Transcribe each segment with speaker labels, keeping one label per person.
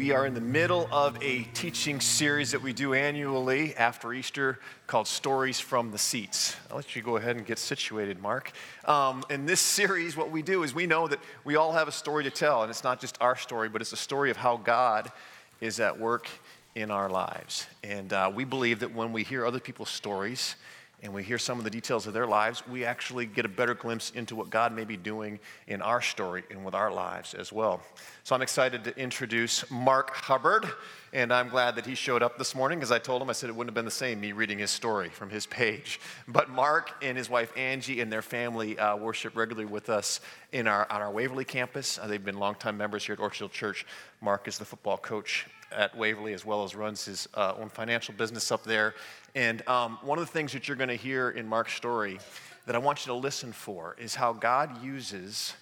Speaker 1: We are in the middle of a teaching series that we do annually after Easter called Stories from the Seats. I'll let you go ahead and get situated, Mark. Um, in this series, what we do is we know that we all have a story to tell, and it's not just our story, but it's a story of how God is at work in our lives. And uh, we believe that when we hear other people's stories, and we hear some of the details of their lives, we actually get a better glimpse into what God may be doing in our story and with our lives as well. So I'm excited to introduce Mark Hubbard, and I'm glad that he showed up this morning because I told him, I said it wouldn't have been the same me reading his story from his page. But Mark and his wife Angie and their family uh, worship regularly with us in our, on our Waverly campus. Uh, they've been longtime members here at Orchard Church. Mark is the football coach at Waverly as well as runs his uh, own financial business up there. And um, one of the things that you're going to hear in Mark's story that I want you to listen for is how God uses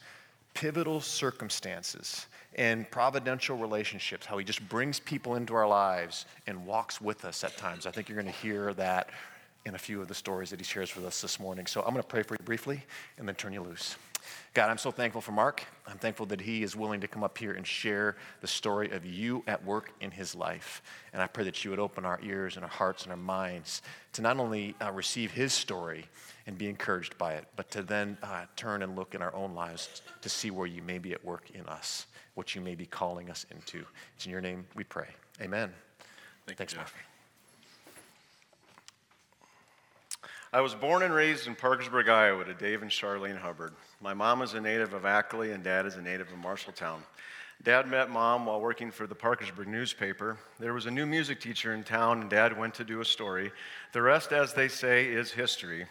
Speaker 1: pivotal circumstances and providential relationships, how he just brings people into our lives and walks with us at times. I think you're going to hear that in a few of the stories that he shares with us this morning. So I'm going to pray for you briefly and then turn you loose. God, I'm so thankful for Mark. I'm thankful that he is willing to come up here and share the story of you at work in his life. And I pray that you would open our ears and our hearts and our minds to not only uh, receive his story and be encouraged by it, but to then uh, turn and look in our own lives to see where you may be at work in us, what you may be calling us into. It's in your name we pray. Amen.
Speaker 2: Thank Thanks, Mark. I was born and raised in Parkersburg, Iowa to Dave and Charlene Hubbard. My mom is a native of Ackley and dad is a native of Marshalltown. Dad met mom while working for the Parkersburg newspaper. There was a new music teacher in town, and dad went to do a story. The rest, as they say, is history.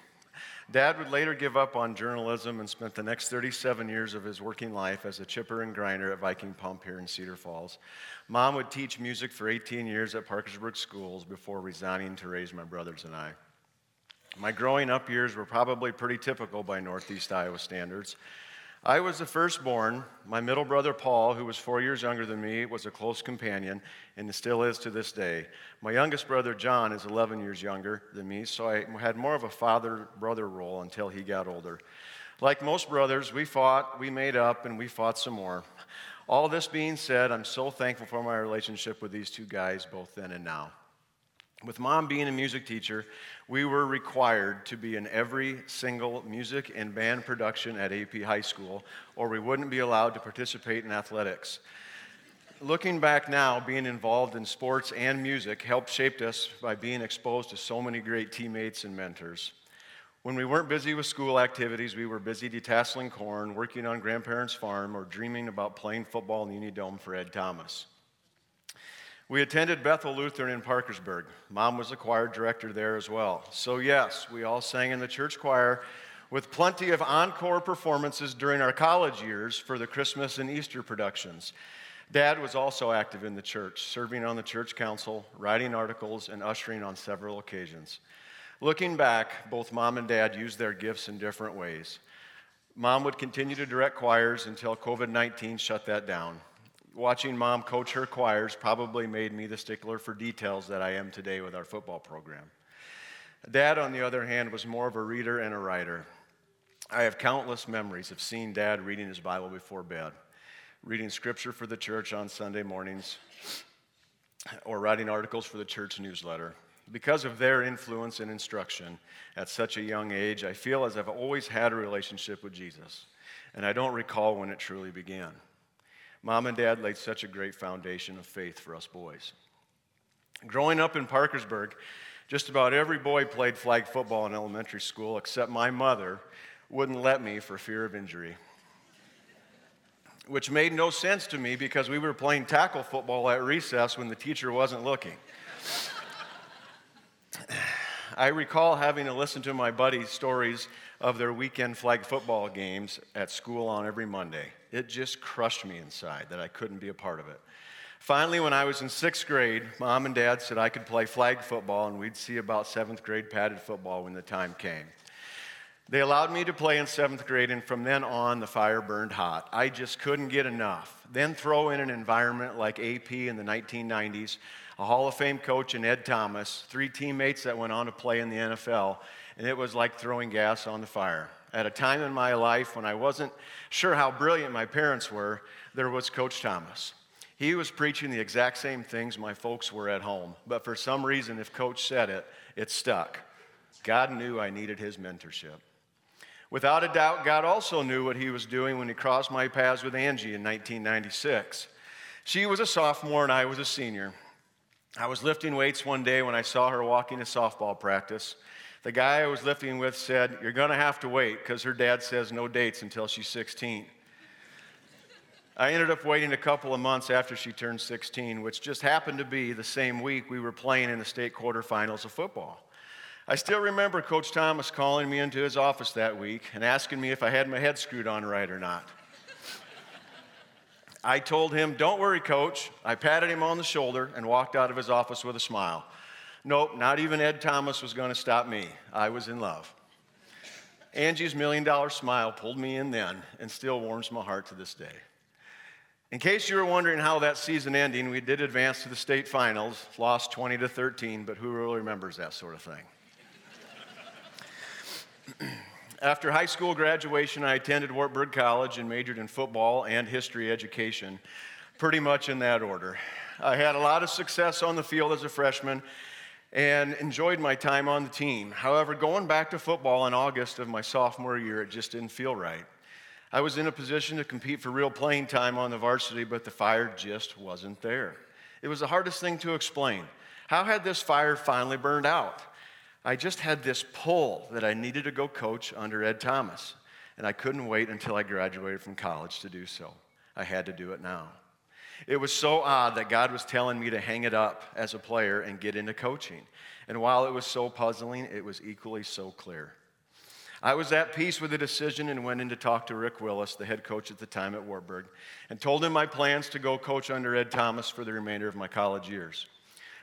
Speaker 2: Dad would later give up on journalism and spent the next 37 years of his working life as a chipper and grinder at Viking Pump here in Cedar Falls. Mom would teach music for 18 years at Parkersburg schools before resigning to raise my brothers and I. My growing up years were probably pretty typical by Northeast Iowa standards. I was the firstborn. My middle brother, Paul, who was four years younger than me, was a close companion and still is to this day. My youngest brother, John, is 11 years younger than me, so I had more of a father brother role until he got older. Like most brothers, we fought, we made up, and we fought some more. All this being said, I'm so thankful for my relationship with these two guys, both then and now. With mom being a music teacher, we were required to be in every single music and band production at AP High School, or we wouldn't be allowed to participate in athletics. Looking back now, being involved in sports and music helped shape us by being exposed to so many great teammates and mentors. When we weren't busy with school activities, we were busy detasseling corn, working on grandparents' farm, or dreaming about playing football in the Unidome for Ed Thomas. We attended Bethel Lutheran in Parkersburg. Mom was the choir director there as well. So, yes, we all sang in the church choir with plenty of encore performances during our college years for the Christmas and Easter productions. Dad was also active in the church, serving on the church council, writing articles, and ushering on several occasions. Looking back, both mom and dad used their gifts in different ways. Mom would continue to direct choirs until COVID 19 shut that down watching mom coach her choirs probably made me the stickler for details that I am today with our football program. Dad, on the other hand, was more of a reader and a writer. I have countless memories of seeing Dad reading his Bible before bed, reading scripture for the church on Sunday mornings, or writing articles for the church newsletter. Because of their influence and instruction at such a young age, I feel as I've always had a relationship with Jesus, and I don't recall when it truly began. Mom and Dad laid such a great foundation of faith for us boys. Growing up in Parkersburg, just about every boy played flag football in elementary school, except my mother wouldn't let me for fear of injury. Which made no sense to me because we were playing tackle football at recess when the teacher wasn't looking. I recall having to listen to my buddies' stories of their weekend flag football games at school on every Monday. It just crushed me inside that I couldn't be a part of it. Finally, when I was in sixth grade, mom and dad said I could play flag football and we'd see about seventh grade padded football when the time came. They allowed me to play in seventh grade, and from then on, the fire burned hot. I just couldn't get enough. Then throw in an environment like AP in the 1990s, a Hall of Fame coach in Ed Thomas, three teammates that went on to play in the NFL, and it was like throwing gas on the fire. At a time in my life when I wasn't sure how brilliant my parents were, there was Coach Thomas. He was preaching the exact same things my folks were at home, but for some reason, if coach said it, it stuck. God knew I needed his mentorship. Without a doubt, God also knew what he was doing when he crossed my paths with Angie in 1996. She was a sophomore and I was a senior. I was lifting weights one day when I saw her walking to softball practice. The guy I was lifting with said, You're going to have to wait because her dad says no dates until she's 16. I ended up waiting a couple of months after she turned 16, which just happened to be the same week we were playing in the state quarterfinals of football. I still remember Coach Thomas calling me into his office that week and asking me if I had my head screwed on right or not. I told him, Don't worry, coach. I patted him on the shoulder and walked out of his office with a smile. Nope, not even Ed Thomas was going to stop me. I was in love. Angie's million dollar smile pulled me in then and still warms my heart to this day. In case you were wondering how that season ending, we did advance to the state finals, lost 20 to 13, but who really remembers that sort of thing? After high school graduation, I attended Wartburg College and majored in football and history education, pretty much in that order. I had a lot of success on the field as a freshman and enjoyed my time on the team. However, going back to football in August of my sophomore year, it just didn't feel right. I was in a position to compete for real playing time on the varsity, but the fire just wasn't there. It was the hardest thing to explain. How had this fire finally burned out? I just had this pull that I needed to go coach under Ed Thomas, and I couldn't wait until I graduated from college to do so. I had to do it now. It was so odd that God was telling me to hang it up as a player and get into coaching. And while it was so puzzling, it was equally so clear. I was at peace with the decision and went in to talk to Rick Willis, the head coach at the time at Wartburg, and told him my plans to go coach under Ed Thomas for the remainder of my college years.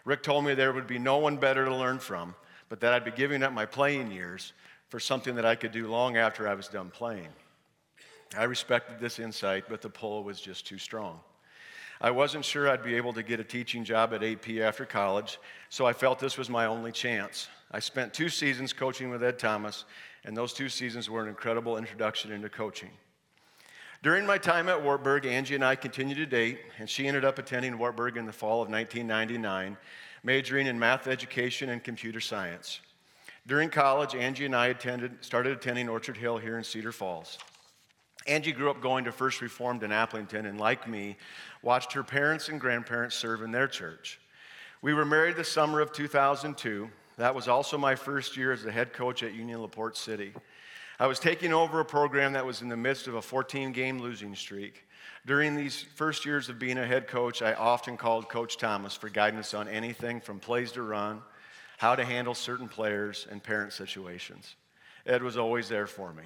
Speaker 2: Rick told me there would be no one better to learn from, but that I'd be giving up my playing years for something that I could do long after I was done playing. I respected this insight, but the pull was just too strong. I wasn't sure I'd be able to get a teaching job at AP after college, so I felt this was my only chance. I spent two seasons coaching with Ed Thomas, and those two seasons were an incredible introduction into coaching. During my time at Wartburg, Angie and I continued to date, and she ended up attending Wartburg in the fall of 1999 majoring in math education and computer science. During college, Angie and I attended, started attending Orchard Hill here in Cedar Falls. Angie grew up going to First Reformed in Aplington, and like me, watched her parents and grandparents serve in their church. We were married the summer of 2002. That was also my first year as the head coach at Union LaPorte City. I was taking over a program that was in the midst of a 14 game losing streak. During these first years of being a head coach, I often called Coach Thomas for guidance on anything from plays to run, how to handle certain players, and parent situations. Ed was always there for me.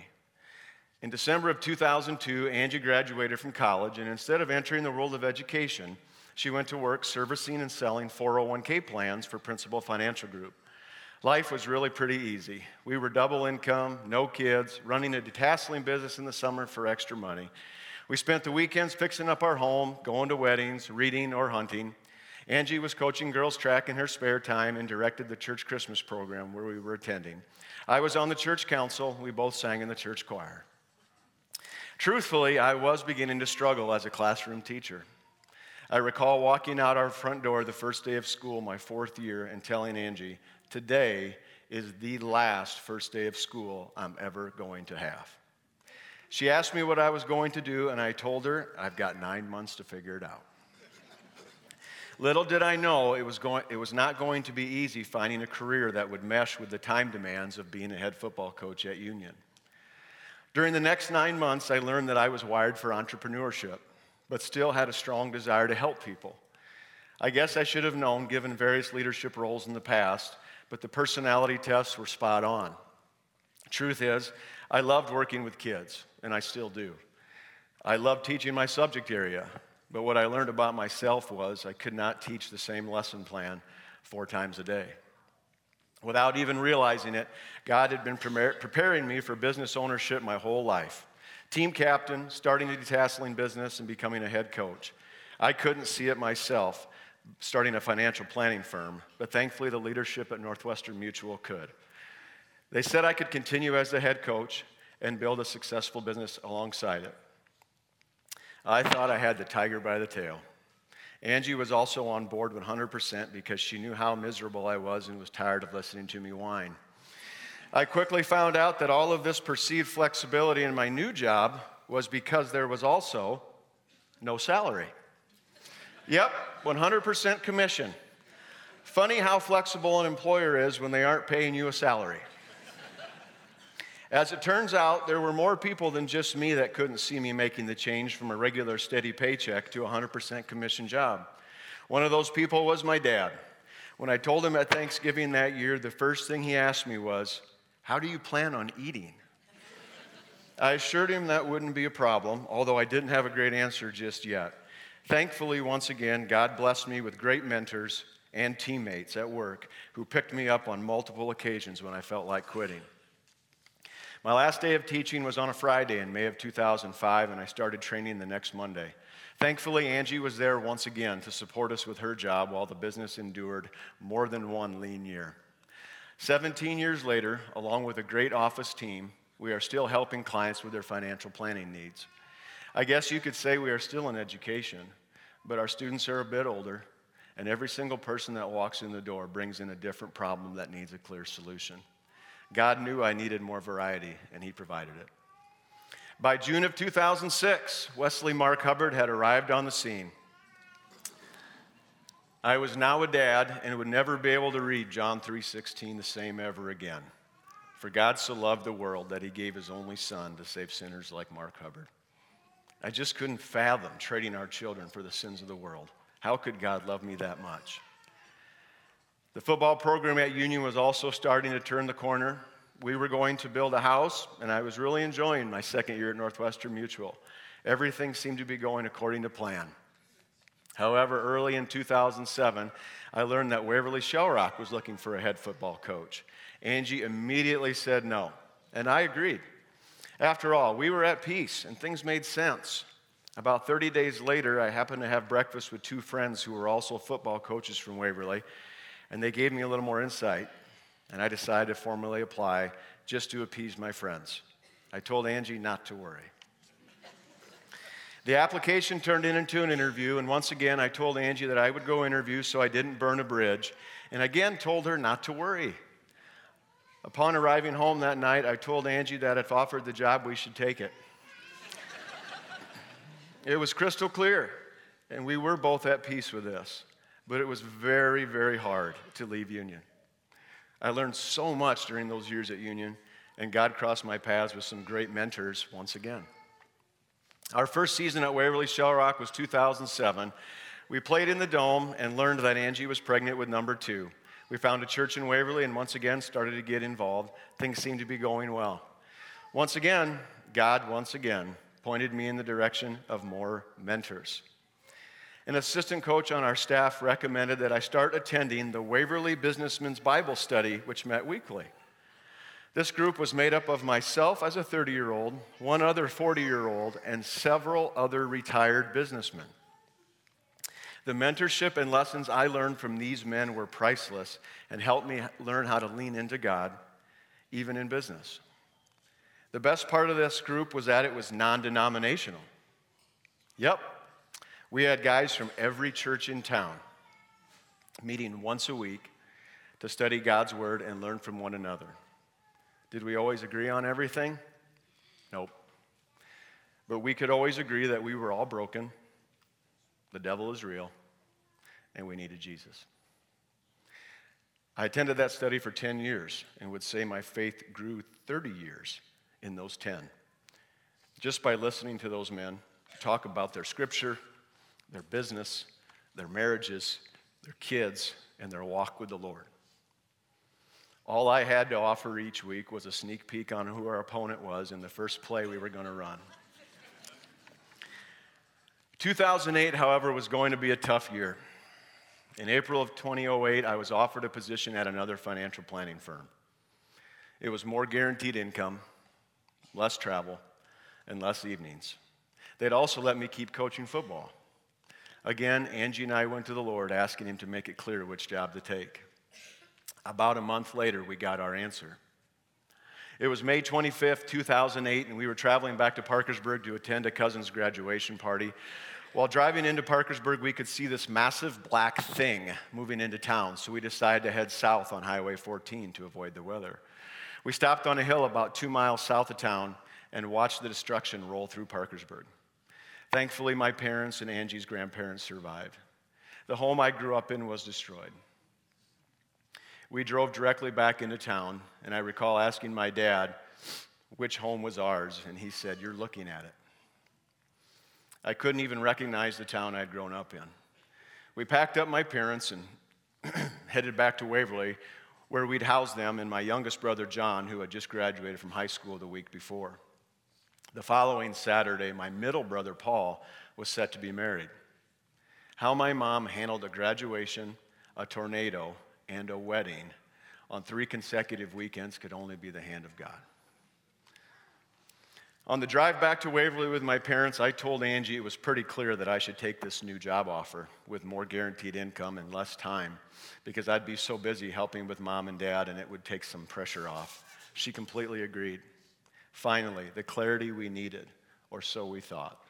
Speaker 2: In December of 2002, Angie graduated from college, and instead of entering the world of education, she went to work servicing and selling 401k plans for Principal Financial Group. Life was really pretty easy. We were double income, no kids, running a detasseling business in the summer for extra money. We spent the weekends fixing up our home, going to weddings, reading, or hunting. Angie was coaching girls' track in her spare time and directed the church Christmas program where we were attending. I was on the church council. We both sang in the church choir. Truthfully, I was beginning to struggle as a classroom teacher. I recall walking out our front door the first day of school, my fourth year, and telling Angie, Today is the last first day of school I'm ever going to have. She asked me what I was going to do, and I told her I've got nine months to figure it out. Little did I know it was, going, it was not going to be easy finding a career that would mesh with the time demands of being a head football coach at Union. During the next nine months, I learned that I was wired for entrepreneurship, but still had a strong desire to help people. I guess I should have known given various leadership roles in the past, but the personality tests were spot on. Truth is, I loved working with kids and I still do. I loved teaching my subject area, but what I learned about myself was I could not teach the same lesson plan four times a day. Without even realizing it, God had been preparing me for business ownership my whole life. Team captain, starting a detasseling business, and becoming a head coach. I couldn't see it myself, starting a financial planning firm, but thankfully the leadership at Northwestern Mutual could. They said I could continue as the head coach, and build a successful business alongside it. I thought I had the tiger by the tail. Angie was also on board 100% because she knew how miserable I was and was tired of listening to me whine. I quickly found out that all of this perceived flexibility in my new job was because there was also no salary. Yep, 100% commission. Funny how flexible an employer is when they aren't paying you a salary. As it turns out, there were more people than just me that couldn't see me making the change from a regular steady paycheck to a 100% commission job. One of those people was my dad. When I told him at Thanksgiving that year, the first thing he asked me was, How do you plan on eating? I assured him that wouldn't be a problem, although I didn't have a great answer just yet. Thankfully, once again, God blessed me with great mentors and teammates at work who picked me up on multiple occasions when I felt like quitting. My last day of teaching was on a Friday in May of 2005, and I started training the next Monday. Thankfully, Angie was there once again to support us with her job while the business endured more than one lean year. 17 years later, along with a great office team, we are still helping clients with their financial planning needs. I guess you could say we are still in education, but our students are a bit older, and every single person that walks in the door brings in a different problem that needs a clear solution. God knew I needed more variety, and He provided it. By June of 2006, Wesley Mark Hubbard had arrived on the scene. I was now a dad and would never be able to read John 3:16 the same ever again. For God so loved the world that he gave his only son to save sinners like Mark Hubbard. I just couldn't fathom trading our children for the sins of the world. How could God love me that much? The football program at Union was also starting to turn the corner. We were going to build a house, and I was really enjoying my second year at Northwestern Mutual. Everything seemed to be going according to plan. However, early in 2007, I learned that Waverly Shell Rock was looking for a head football coach. Angie immediately said no, and I agreed. After all, we were at peace and things made sense. About 30 days later, I happened to have breakfast with two friends who were also football coaches from Waverly, and they gave me a little more insight, and I decided to formally apply just to appease my friends. I told Angie not to worry. The application turned into an interview, and once again, I told Angie that I would go interview so I didn't burn a bridge, and again told her not to worry. Upon arriving home that night, I told Angie that if offered the job, we should take it. it was crystal clear, and we were both at peace with this but it was very, very hard to leave Union. I learned so much during those years at Union, and God crossed my paths with some great mentors once again. Our first season at Waverly Shell Rock was 2007. We played in the dome and learned that Angie was pregnant with number two. We found a church in Waverly and once again started to get involved. Things seemed to be going well. Once again, God once again pointed me in the direction of more mentors an assistant coach on our staff recommended that I start attending the Waverly Businessman's Bible Study, which met weekly. This group was made up of myself as a 30 year old, one other 40 year old, and several other retired businessmen. The mentorship and lessons I learned from these men were priceless and helped me learn how to lean into God, even in business. The best part of this group was that it was non denominational. Yep, we had guys from every church in town meeting once a week to study God's word and learn from one another. Did we always agree on everything? Nope. But we could always agree that we were all broken, the devil is real, and we needed Jesus. I attended that study for 10 years and would say my faith grew 30 years in those 10. Just by listening to those men talk about their scripture, their business, their marriages, their kids, and their walk with the Lord. All I had to offer each week was a sneak peek on who our opponent was in the first play we were going to run. 2008, however, was going to be a tough year. In April of 2008, I was offered a position at another financial planning firm. It was more guaranteed income, less travel, and less evenings. They'd also let me keep coaching football. Again, Angie and I went to the Lord asking Him to make it clear which job to take. About a month later, we got our answer. It was May 25th, 2008, and we were traveling back to Parkersburg to attend a cousin's graduation party. While driving into Parkersburg, we could see this massive black thing moving into town, so we decided to head south on Highway 14 to avoid the weather. We stopped on a hill about two miles south of town and watched the destruction roll through Parkersburg. Thankfully, my parents and Angie's grandparents survived. The home I grew up in was destroyed. We drove directly back into town, and I recall asking my dad which home was ours, and he said, You're looking at it. I couldn't even recognize the town I'd grown up in. We packed up my parents and headed back to Waverly, where we'd housed them and my youngest brother John, who had just graduated from high school the week before. The following Saturday, my middle brother Paul was set to be married. How my mom handled a graduation, a tornado, and a wedding on three consecutive weekends could only be the hand of God. On the drive back to Waverly with my parents, I told Angie it was pretty clear that I should take this new job offer with more guaranteed income and less time because I'd be so busy helping with mom and dad and it would take some pressure off. She completely agreed. Finally, the clarity we needed, or so we thought.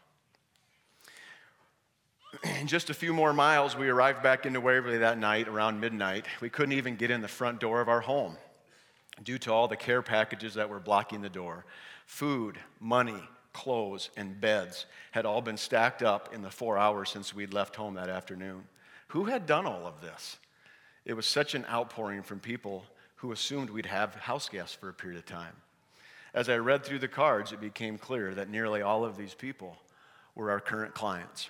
Speaker 2: In just a few more miles, we arrived back into Waverly that night around midnight. We couldn't even get in the front door of our home due to all the care packages that were blocking the door. Food, money, clothes, and beds had all been stacked up in the four hours since we'd left home that afternoon. Who had done all of this? It was such an outpouring from people who assumed we'd have house guests for a period of time. As I read through the cards, it became clear that nearly all of these people were our current clients.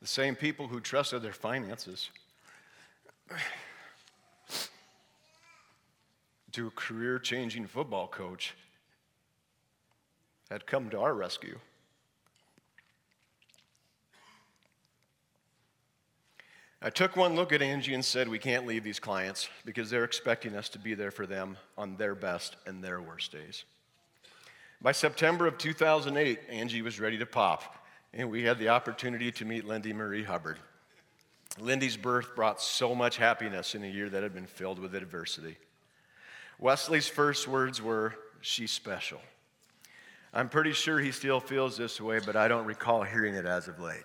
Speaker 2: The same people who trusted their finances to a career changing football coach had come to our rescue. I took one look at Angie and said, We can't leave these clients because they're expecting us to be there for them on their best and their worst days. By September of 2008, Angie was ready to pop and we had the opportunity to meet Lindy Marie Hubbard. Lindy's birth brought so much happiness in a year that had been filled with adversity. Wesley's first words were, She's special. I'm pretty sure he still feels this way, but I don't recall hearing it as of late.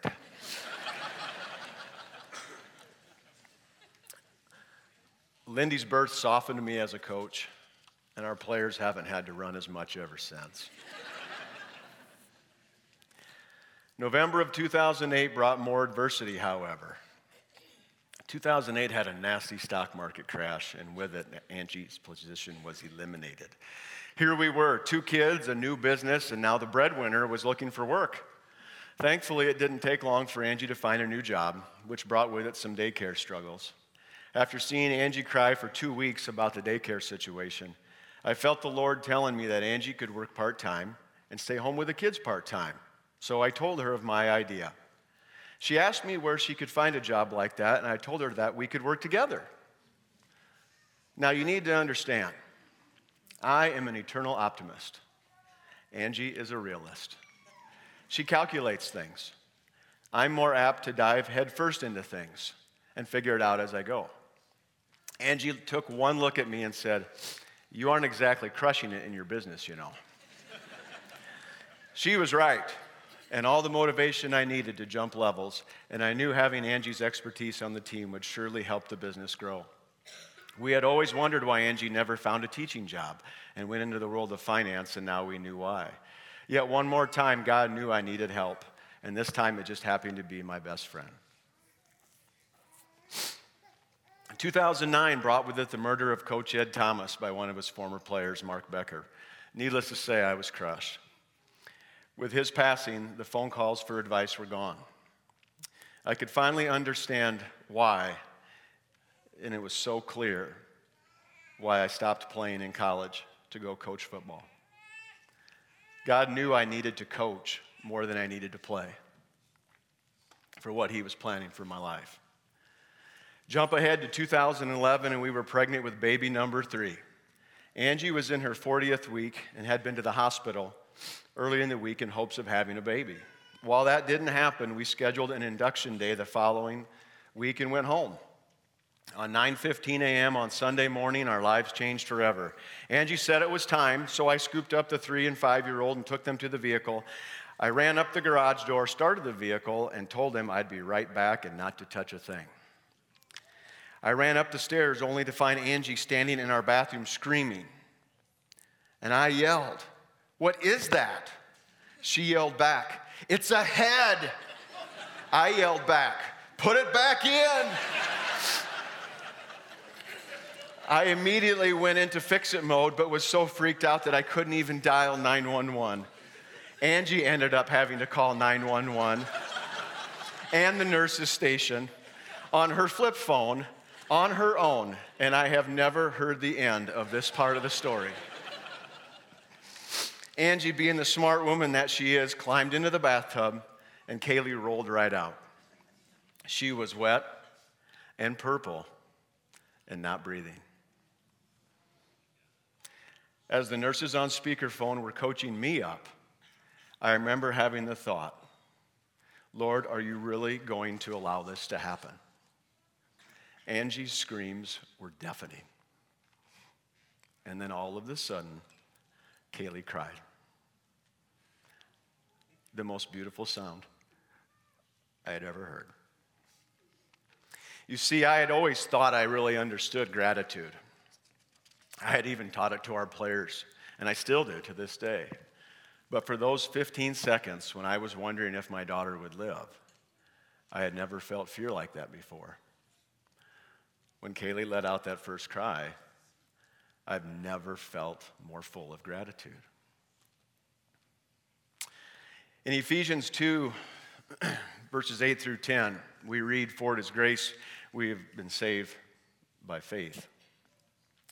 Speaker 2: Lindy's birth softened me as a coach, and our players haven't had to run as much ever since. November of 2008 brought more adversity, however. 2008 had a nasty stock market crash, and with it, Angie's position was eliminated. Here we were, two kids, a new business, and now the breadwinner was looking for work. Thankfully, it didn't take long for Angie to find a new job, which brought with it some daycare struggles. After seeing Angie cry for two weeks about the daycare situation, I felt the Lord telling me that Angie could work part time and stay home with the kids part time. So I told her of my idea. She asked me where she could find a job like that, and I told her that we could work together. Now, you need to understand, I am an eternal optimist. Angie is a realist. She calculates things. I'm more apt to dive headfirst into things and figure it out as I go. Angie took one look at me and said, You aren't exactly crushing it in your business, you know. she was right and all the motivation I needed to jump levels, and I knew having Angie's expertise on the team would surely help the business grow. We had always wondered why Angie never found a teaching job and went into the world of finance, and now we knew why. Yet one more time, God knew I needed help, and this time it just happened to be my best friend. 2009 brought with it the murder of Coach Ed Thomas by one of his former players, Mark Becker. Needless to say, I was crushed. With his passing, the phone calls for advice were gone. I could finally understand why, and it was so clear why I stopped playing in college to go coach football. God knew I needed to coach more than I needed to play for what He was planning for my life. Jump ahead to 2011, and we were pregnant with baby number three. Angie was in her 40th week and had been to the hospital early in the week in hopes of having a baby. While that didn't happen, we scheduled an induction day the following week and went home. On 9:15 a.m. on Sunday morning, our lives changed forever. Angie said it was time, so I scooped up the 3 and 5-year-old and took them to the vehicle. I ran up the garage door, started the vehicle, and told them I'd be right back and not to touch a thing. I ran up the stairs only to find Angie standing in our bathroom screaming. And I yelled, What is that? She yelled back, It's a head. I yelled back, Put it back in. I immediately went into fix it mode, but was so freaked out that I couldn't even dial 911. Angie ended up having to call 911 and the nurse's station on her flip phone on her own, and I have never heard the end of this part of the story. Angie, being the smart woman that she is, climbed into the bathtub, and Kaylee rolled right out. She was wet and purple and not breathing. As the nurses on speakerphone were coaching me up, I remember having the thought, Lord, are you really going to allow this to happen? Angie's screams were deafening. And then all of a sudden, Kaylee cried. The most beautiful sound I had ever heard. You see, I had always thought I really understood gratitude. I had even taught it to our players, and I still do to this day. But for those 15 seconds when I was wondering if my daughter would live, I had never felt fear like that before. When Kaylee let out that first cry, I've never felt more full of gratitude. In Ephesians 2, verses 8 through 10, we read, For it is grace we have been saved by faith.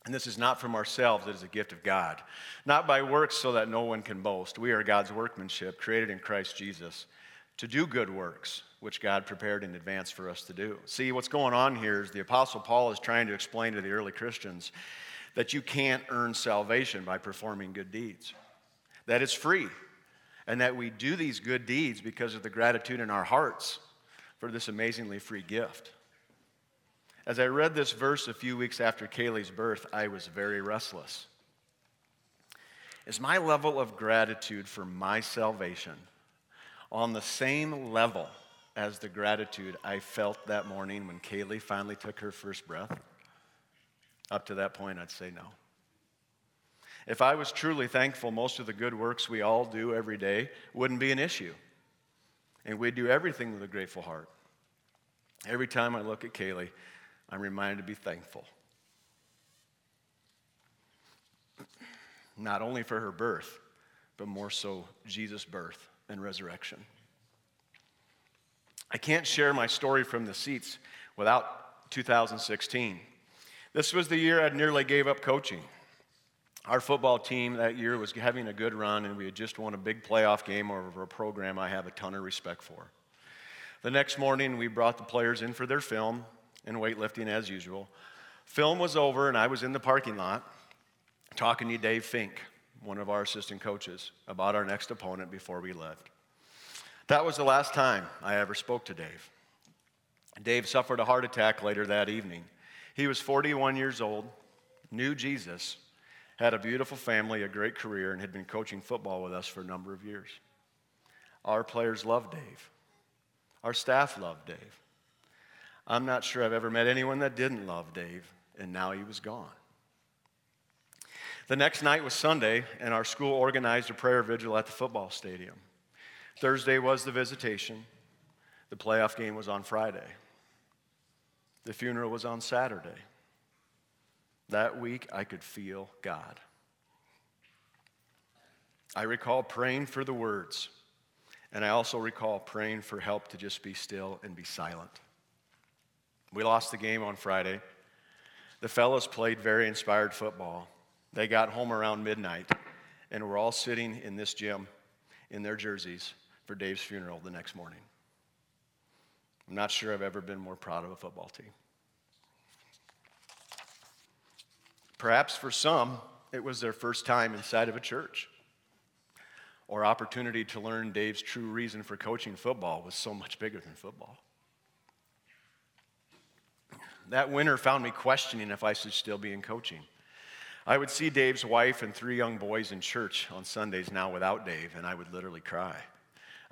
Speaker 2: And this is not from ourselves, it is a gift of God. Not by works so that no one can boast. We are God's workmanship, created in Christ Jesus, to do good works, which God prepared in advance for us to do. See, what's going on here is the Apostle Paul is trying to explain to the early Christians that you can't earn salvation by performing good deeds, that it's free, and that we do these good deeds because of the gratitude in our hearts for this amazingly free gift. As I read this verse a few weeks after Kaylee's birth, I was very restless. Is my level of gratitude for my salvation on the same level as the gratitude I felt that morning when Kaylee finally took her first breath? Up to that point, I'd say no. If I was truly thankful, most of the good works we all do every day wouldn't be an issue. And we'd do everything with a grateful heart. Every time I look at Kaylee, I'm reminded to be thankful. Not only for her birth, but more so Jesus' birth and resurrection. I can't share my story from the seats without 2016. This was the year I nearly gave up coaching. Our football team that year was having a good run, and we had just won a big playoff game over a program I have a ton of respect for. The next morning, we brought the players in for their film and weightlifting as usual. Film was over, and I was in the parking lot talking to Dave Fink, one of our assistant coaches, about our next opponent before we left. That was the last time I ever spoke to Dave. Dave suffered a heart attack later that evening. He was 41 years old, knew Jesus, had a beautiful family, a great career, and had been coaching football with us for a number of years. Our players loved Dave. Our staff loved Dave. I'm not sure I've ever met anyone that didn't love Dave, and now he was gone. The next night was Sunday, and our school organized a prayer vigil at the football stadium. Thursday was the visitation. The playoff game was on Friday. The funeral was on Saturday. That week, I could feel God. I recall praying for the words, and I also recall praying for help to just be still and be silent. We lost the game on Friday. The fellows played very inspired football. They got home around midnight, and we're all sitting in this gym in their jerseys for Dave's funeral the next morning. I'm not sure I've ever been more proud of a football team. Perhaps for some, it was their first time inside of a church or opportunity to learn Dave's true reason for coaching football was so much bigger than football. That winter found me questioning if I should still be in coaching. I would see Dave's wife and three young boys in church on Sundays now without Dave, and I would literally cry.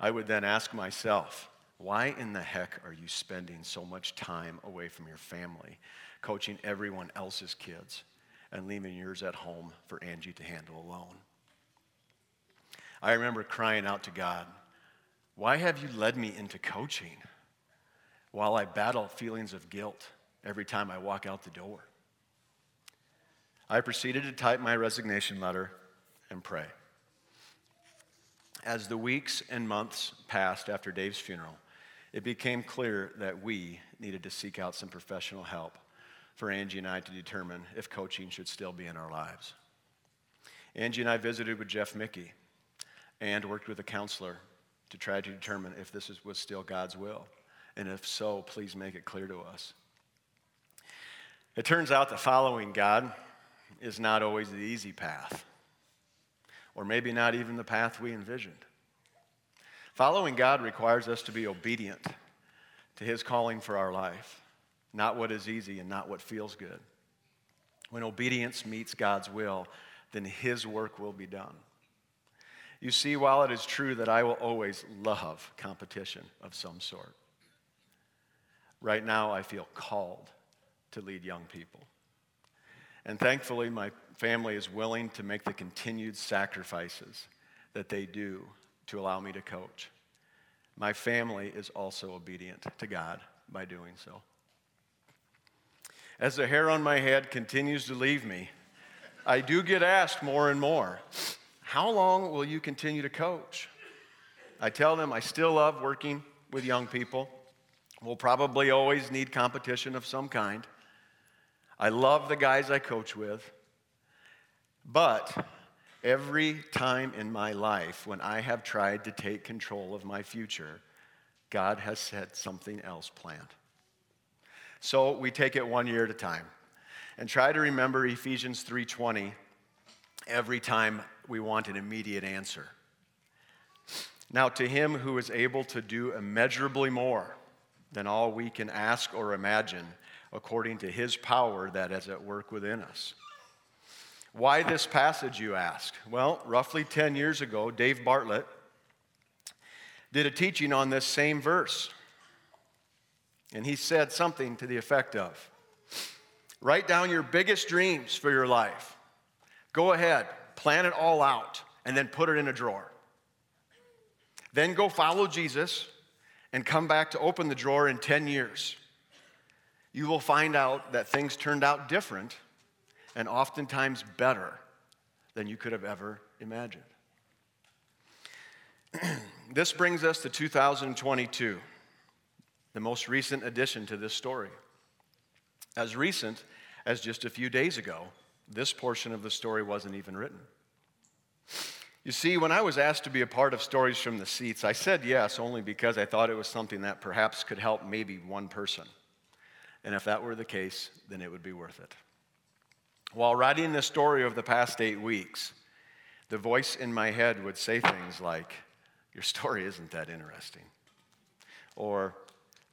Speaker 2: I would then ask myself, why in the heck are you spending so much time away from your family, coaching everyone else's kids, and leaving yours at home for Angie to handle alone? I remember crying out to God, Why have you led me into coaching while I battle feelings of guilt every time I walk out the door? I proceeded to type my resignation letter and pray. As the weeks and months passed after Dave's funeral, it became clear that we needed to seek out some professional help for Angie and I to determine if coaching should still be in our lives. Angie and I visited with Jeff Mickey and worked with a counselor to try to determine if this was still God's will. And if so, please make it clear to us. It turns out that following God is not always the easy path, or maybe not even the path we envisioned. Following God requires us to be obedient to His calling for our life, not what is easy and not what feels good. When obedience meets God's will, then His work will be done. You see, while it is true that I will always love competition of some sort, right now I feel called to lead young people. And thankfully, my family is willing to make the continued sacrifices that they do to allow me to coach. My family is also obedient to God by doing so. As the hair on my head continues to leave me, I do get asked more and more, How long will you continue to coach? I tell them I still love working with young people. We'll probably always need competition of some kind. I love the guys I coach with. But every time in my life when I have tried to take control of my future, God has said something else planned. So we take it one year at a time and try to remember Ephesians 3:20 every time we want an immediate answer. Now to him who is able to do immeasurably more than all we can ask or imagine according to his power that is at work within us. Why this passage, you ask? Well, roughly 10 years ago, Dave Bartlett did a teaching on this same verse. And he said something to the effect of Write down your biggest dreams for your life. Go ahead, plan it all out, and then put it in a drawer. Then go follow Jesus and come back to open the drawer in 10 years you will find out that things turned out different and oftentimes better than you could have ever imagined. this brings us to 2022, the most recent addition to this story. As recent as just a few days ago, this portion of the story wasn't even written. You see, when I was asked to be a part of Stories from the Seats, I said yes only because I thought it was something that perhaps could help maybe one person. And if that were the case, then it would be worth it. While writing the story of the past eight weeks, the voice in my head would say things like, Your story isn't that interesting. Or,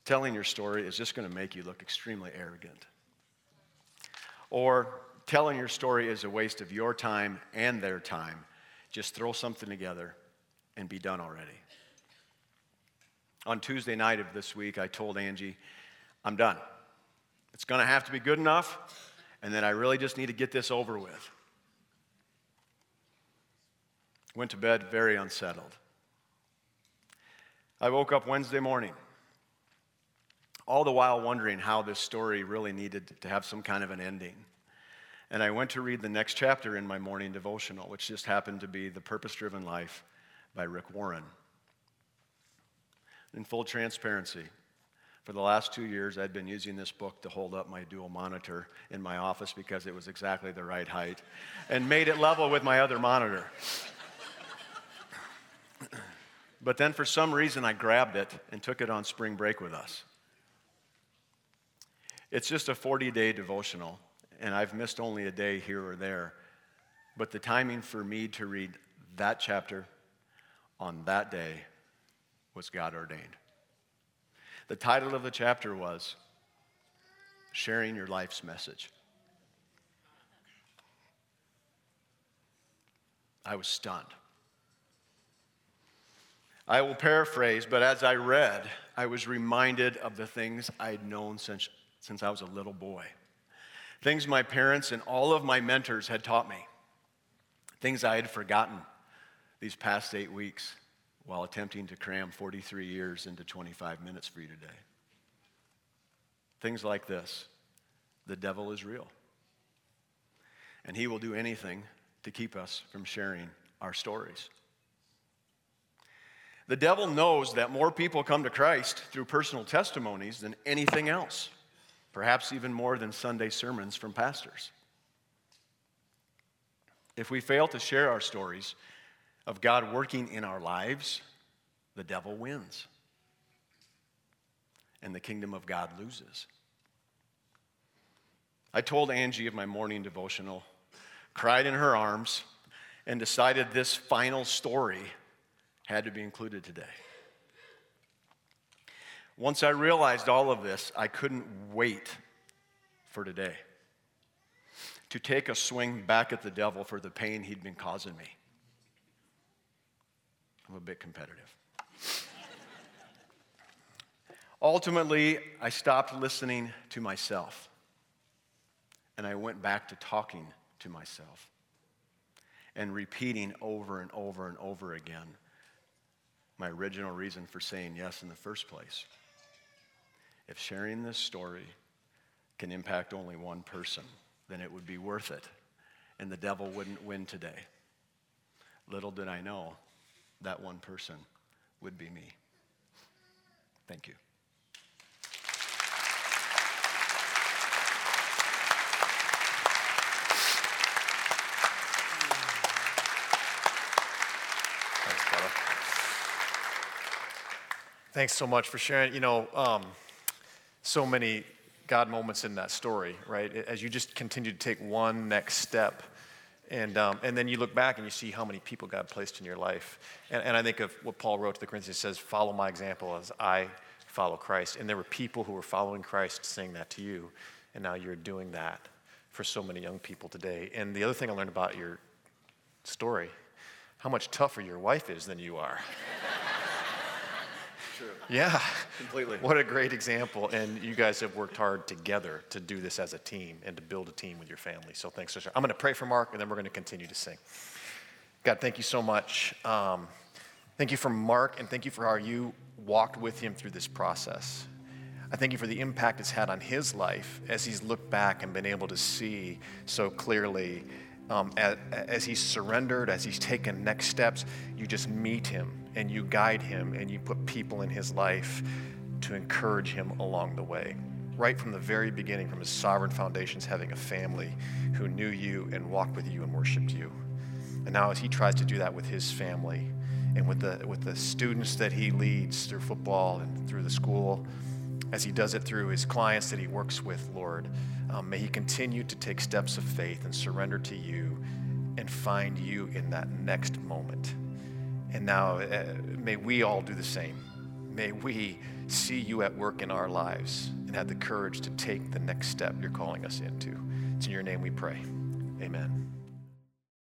Speaker 2: Telling your story is just going to make you look extremely arrogant. Or, Telling your story is a waste of your time and their time. Just throw something together and be done already. On Tuesday night of this week, I told Angie, I'm done. It's going to have to be good enough, and then I really just need to get this over with. Went to bed very unsettled. I woke up Wednesday morning, all the while wondering how this story really needed to have some kind of an ending. And I went to read the next chapter in my morning devotional, which just happened to be The Purpose Driven Life by Rick Warren. In full transparency, for the last two years, I'd been using this book to hold up my dual monitor in my office because it was exactly the right height and made it level with my other monitor. but then, for some reason, I grabbed it and took it on spring break with us. It's just a 40 day devotional, and I've missed only a day here or there. But the timing for me to read that chapter on that day was God ordained. The title of the chapter was sharing your life's message. I was stunned. I will paraphrase, but as I read, I was reminded of the things I'd known since, since I was a little boy. Things my parents and all of my mentors had taught me. Things I had forgotten these past eight weeks while attempting to cram 43 years into 25 minutes for you today. Things like this the devil is real, and he will do anything to keep us from sharing our stories. The devil knows that more people come to Christ through personal testimonies than anything else, perhaps even more than Sunday sermons from pastors. If we fail to share our stories of God working in our lives, the devil wins and the kingdom of God loses. I told Angie of my morning devotional, cried in her arms, and decided this final story had to be included today. Once I realized all of this, I couldn't wait for today to take a swing back at the devil for the pain he'd been causing me. I'm a bit competitive. Ultimately, I stopped listening to myself and I went back to talking to myself and repeating over and over and over again my original reason for saying yes in the first place. If sharing this story can impact only one person, then it would be worth it, and the devil wouldn't win today. Little did I know that one person would be me. Thank you.
Speaker 1: Thanks so much for sharing. You know, um, so many God moments in that story, right? As you just continue to take one next step, and, um, and then you look back and you see how many people God placed in your life. And, and I think of what Paul wrote to the Corinthians says, Follow my example as I follow Christ. And there were people who were following Christ saying that to you, and now you're doing that for so many young people today. And the other thing I learned about your story, how much tougher your wife is than you are.
Speaker 2: True.
Speaker 1: Yeah.
Speaker 2: Completely.
Speaker 1: What a great example. And you guys have worked hard together to do this as a team and to build a team with your family. So thanks, sister. I'm going to pray for Mark, and then we're going to continue to sing. God, thank you so much. Um, thank you for Mark, and thank you for how you walked with him through this process. I thank you for the impact it's had on his life as he's looked back and been able to see so clearly um, as, as he's surrendered, as he's taken next steps. You just meet him and you guide him and you put people in his life to encourage him along the way. Right from the very beginning, from his sovereign foundations, having a family who knew you and walked with you and worshiped you. And now, as he tries to do that with his family and with the, with the students that he leads through football and through the school, as he does it through his clients that he works with, Lord, um, may he continue to take steps of faith and surrender to you and find you in that next moment. And now, uh, may we all do the same. May we see you at work in our lives and have the courage to take the next step you're calling us into. It's in your name we pray. Amen.